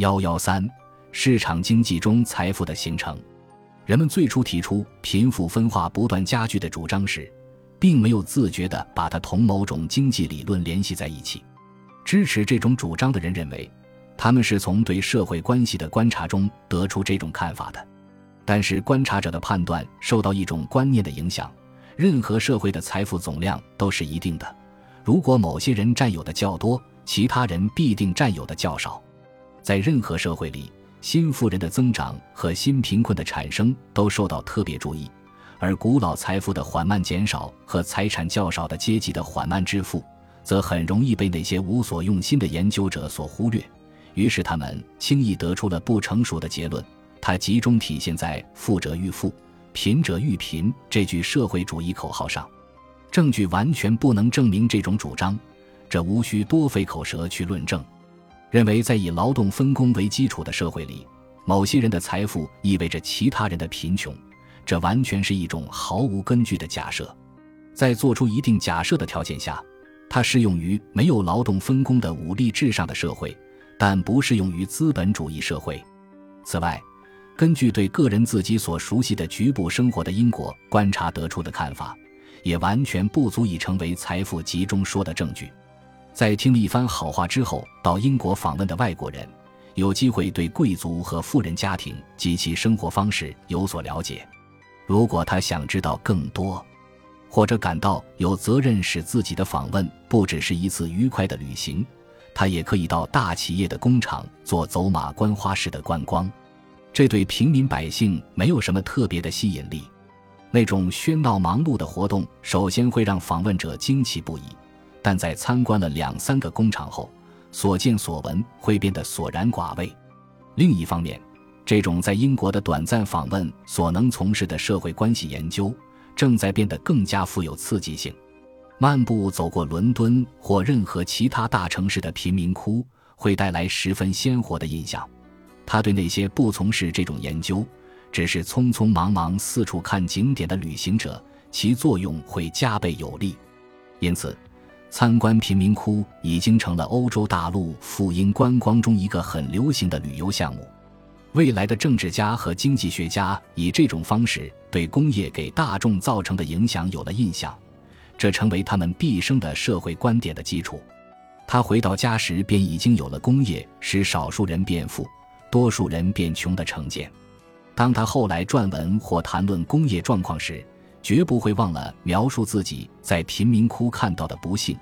幺幺三，市场经济中财富的形成。人们最初提出贫富分化不断加剧的主张时，并没有自觉地把它同某种经济理论联系在一起。支持这种主张的人认为，他们是从对社会关系的观察中得出这种看法的。但是，观察者的判断受到一种观念的影响：任何社会的财富总量都是一定的。如果某些人占有的较多，其他人必定占有的较少。在任何社会里，新富人的增长和新贫困的产生都受到特别注意，而古老财富的缓慢减少和财产较少的阶级的缓慢致富，则很容易被那些无所用心的研究者所忽略。于是，他们轻易得出了不成熟的结论。它集中体现在“富者愈富，贫者愈贫”这句社会主义口号上。证据完全不能证明这种主张，这无需多费口舌去论证。认为在以劳动分工为基础的社会里，某些人的财富意味着其他人的贫穷，这完全是一种毫无根据的假设。在做出一定假设的条件下，它适用于没有劳动分工的武力至上的社会，但不适用于资本主义社会。此外，根据对个人自己所熟悉的局部生活的因果观察得出的看法，也完全不足以成为财富集中说的证据。在听了一番好话之后，到英国访问的外国人，有机会对贵族和富人家庭及其生活方式有所了解。如果他想知道更多，或者感到有责任使自己的访问不只是一次愉快的旅行，他也可以到大企业的工厂做走马观花式的观光。这对平民百姓没有什么特别的吸引力，那种喧闹忙碌的活动首先会让访问者惊奇不已，但在参观了两三个工厂后，所见所闻会变得索然寡味。另一方面，这种在英国的短暂访问所能从事的社会关系研究，正在变得更加富有刺激性。漫步走过伦敦或任何其他大城市的贫民窟，会带来十分鲜活的印象。他对那些不从事这种研究，只是匆匆忙忙四处看景点的旅行者，其作用会加倍有力。因此，参观贫民窟已经成了欧洲大陆富英观光中一个很流行的旅游项目。未来的政治家和经济学家以这种方式对工业给大众造成的影响有了印象，这成为他们毕生的社会观点的基础。他回到家时便已经有了工业使少数人变富。多数人变穷的成见。当他后来撰文或谈论工业状况时，绝不会忘了描述自己在贫民窟看到的不幸。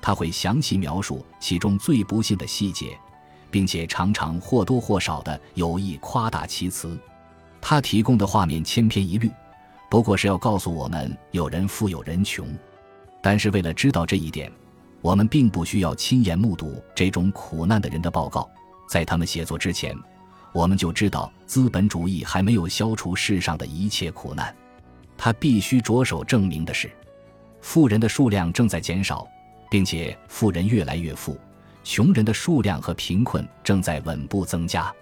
他会详细描述其中最不幸的细节，并且常常或多或少的有意夸大其词。他提供的画面千篇一律，不过是要告诉我们有人富有人穷。但是为了知道这一点，我们并不需要亲眼目睹这种苦难的人的报告。在他们写作之前。我们就知道，资本主义还没有消除世上的一切苦难。他必须着手证明的是，富人的数量正在减少，并且富人越来越富，穷人的数量和贫困正在稳步增加。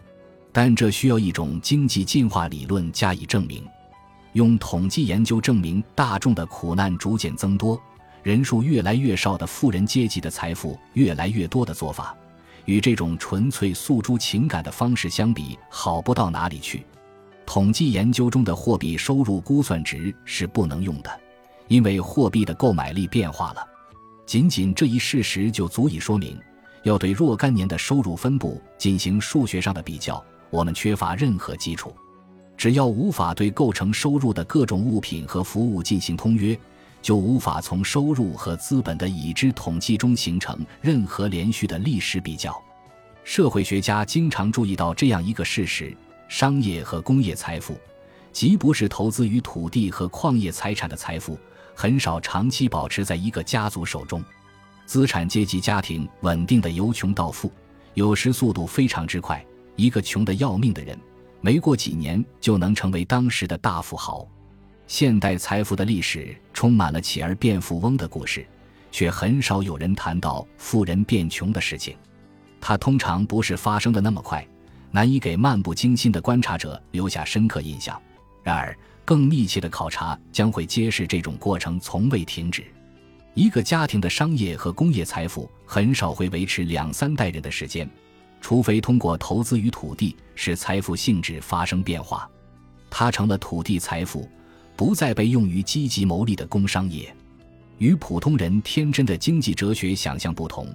但这需要一种经济进化理论加以证明。用统计研究证明大众的苦难逐渐增多，人数越来越少的富人阶级的财富越来越多的做法。与这种纯粹诉诸情感的方式相比，好不到哪里去。统计研究中的货币收入估算值是不能用的，因为货币的购买力变化了。仅仅这一事实就足以说明，要对若干年的收入分布进行数学上的比较，我们缺乏任何基础。只要无法对构成收入的各种物品和服务进行通约。就无法从收入和资本的已知统计中形成任何连续的历史比较。社会学家经常注意到这样一个事实：商业和工业财富，即不是投资于土地和矿业财产的财富，很少长期保持在一个家族手中。资产阶级家庭稳定的由穷到富，有时速度非常之快。一个穷得要命的人，没过几年就能成为当时的大富豪。现代财富的历史充满了起而变富翁的故事，却很少有人谈到富人变穷的事情。它通常不是发生的那么快，难以给漫不经心的观察者留下深刻印象。然而，更密切的考察将会揭示这种过程从未停止。一个家庭的商业和工业财富很少会维持两三代人的时间，除非通过投资于土地使财富性质发生变化，它成了土地财富，不再被用于积极牟利的工商业。与普通人天真的经济哲学想象不同，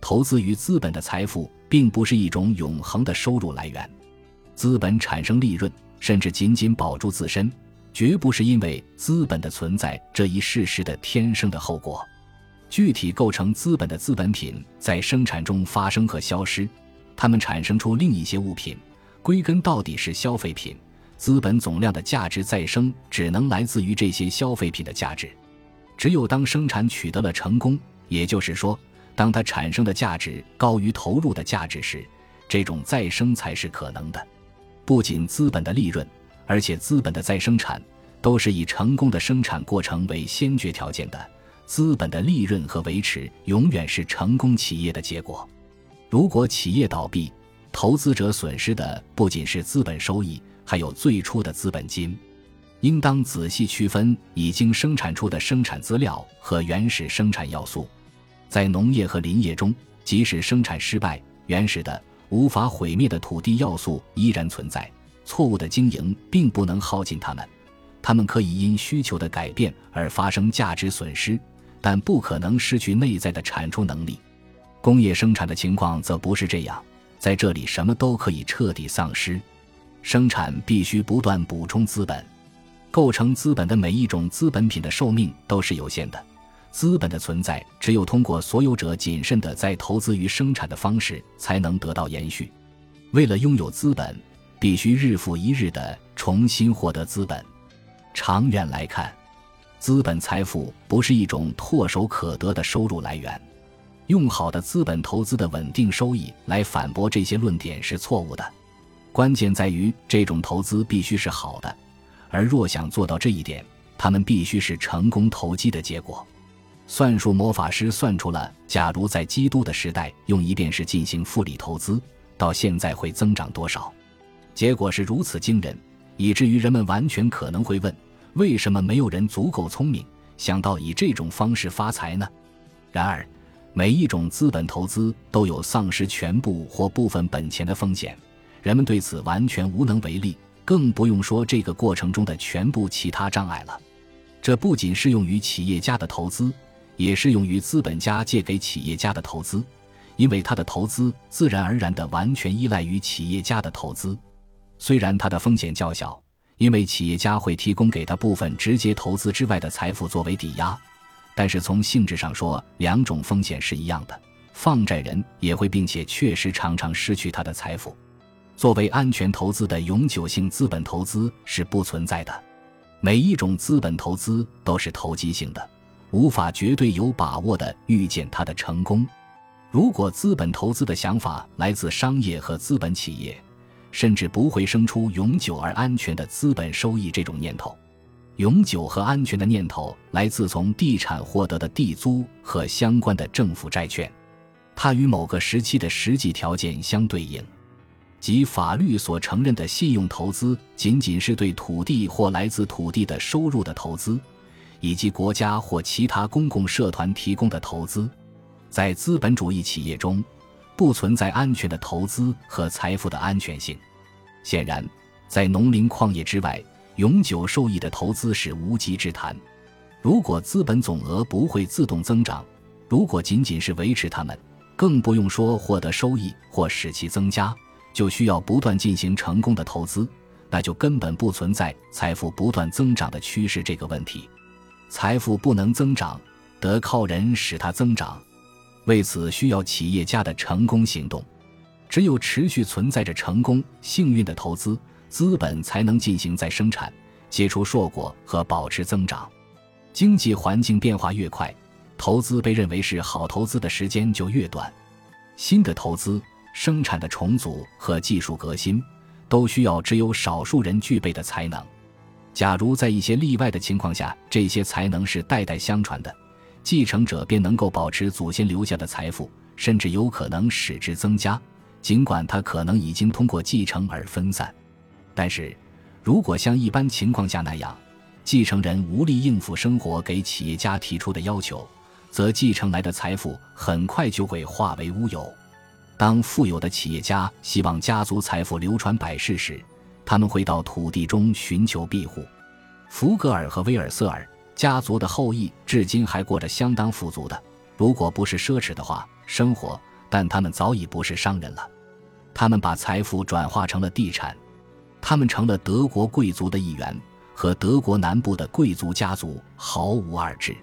投资于资本的财富并不是一种永恒的收入来源。资本产生利润，甚至仅仅保住自身，绝不是因为资本的存在这一事实的天生的后果。具体构成资本的资本品在生产中发生和消失，它们产生出另一些物品，归根到底是消费品。资本总量的价值再生，只能来自于这些消费品的价值。只有当生产取得了成功，也就是说，当它产生的价值高于投入的价值时，这种再生才是可能的。不仅资本的利润，而且资本的再生产，都是以成功的生产过程为先决条件的。资本的利润和维持，永远是成功企业的结果。如果企业倒闭，投资者损失的不仅是资本收益，还有最初的资本金。应当仔细区分已经生产出的生产资料和原始生产要素。在农业和林业中，即使生产失败，原始的无法毁灭的土地要素依然存在。错误的经营并不能耗尽它们，它们可以因需求的改变而发生价值损失，但不可能失去内在的产出能力。工业生产的情况则不是这样，在这里什么都可以彻底丧失。生产必须不断补充资本。构成资本的每一种资本品的寿命都是有限的，资本的存在只有通过所有者谨慎的在投资于生产的方式才能得到延续。为了拥有资本，必须日复一日的重新获得资本。长远来看，资本财富不是一种唾手可得的收入来源。用好的资本投资的稳定收益来反驳这些论点是错误的。关键在于这种投资必须是好的。而若想做到这一点，他们必须是成功投机的结果。算术魔法师算出了，假如在基督的时代用一便士进行复利投资，到现在会增长多少？结果是如此惊人，以至于人们完全可能会问：为什么没有人足够聪明，想到以这种方式发财呢？然而，每一种资本投资都有丧失全部或部分本钱的风险，人们对此完全无能为力。更不用说这个过程中的全部其他障碍了。这不仅适用于企业家的投资，也适用于资本家借给企业家的投资，因为他的投资自然而然地完全依赖于企业家的投资。虽然他的风险较小，因为企业家会提供给他部分直接投资之外的财富作为抵押，但是从性质上说，两种风险是一样的。放债人也会并且确实常常失去他的财富。作为安全投资的永久性资本投资是不存在的，每一种资本投资都是投机性的，无法绝对有把握的预见它的成功。如果资本投资的想法来自商业和资本企业，甚至不会生出永久而安全的资本收益这种念头。永久和安全的念头来自从地产获得的地租和相关的政府债券，它与某个时期的实际条件相对应。即法律所承认的信用投资，仅仅是对土地或来自土地的收入的投资，以及国家或其他公共社团提供的投资。在资本主义企业中，不存在安全的投资和财富的安全性。显然，在农林矿业之外，永久受益的投资是无稽之谈。如果资本总额不会自动增长，如果仅仅是维持它们，更不用说获得收益或使其增加。就需要不断进行成功的投资，那就根本不存在财富不断增长的趋势这个问题。财富不能增长，得靠人使它增长。为此，需要企业家的成功行动。只有持续存在着成功、幸运的投资，资本才能进行再生产、结出硕果和保持增长。经济环境变化越快，投资被认为是好投资的时间就越短。新的投资。生产的重组和技术革新，都需要只有少数人具备的才能。假如在一些例外的情况下，这些才能是代代相传的，继承者便能够保持祖先留下的财富，甚至有可能使之增加，尽管它可能已经通过继承而分散。但是，如果像一般情况下那样，继承人无力应付生活给企业家提出的要求，则继承来的财富很快就会化为乌有。当富有的企业家希望家族财富流传百世时，他们会到土地中寻求庇护。福格尔和威尔瑟尔家族的后裔至今还过着相当富足的，如果不是奢侈的话，生活。但他们早已不是商人了，他们把财富转化成了地产，他们成了德国贵族的一员，和德国南部的贵族家族毫无二致。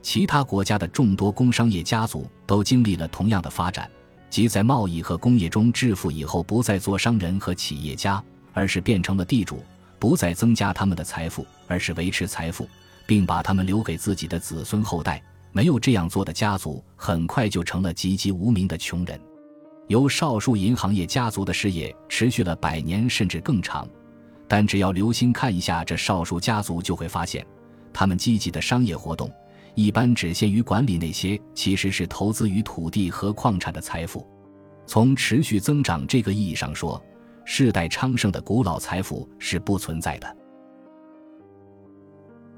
其他国家的众多工商业家族都经历了同样的发展，即在贸易和工业中致富以后，不再做商人和企业家，而是变成了地主；不再增加他们的财富，而是维持财富，并把他们留给自己的子孙后代。没有这样做的家族，很快就成了籍籍无名的穷人。由少数银行业家族的事业持续了百年甚至更长，但只要留心看一下这少数家族，就会发现，他们积极的商业活动一般只限于管理那些其实是投资于土地和矿产的财富。从持续增长这个意义上说，世代昌盛的古老财富是不存在的。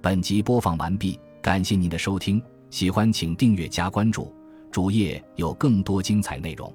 本集播放完毕，感谢您的收听。喜欢请订阅加关注，主页有更多精彩内容。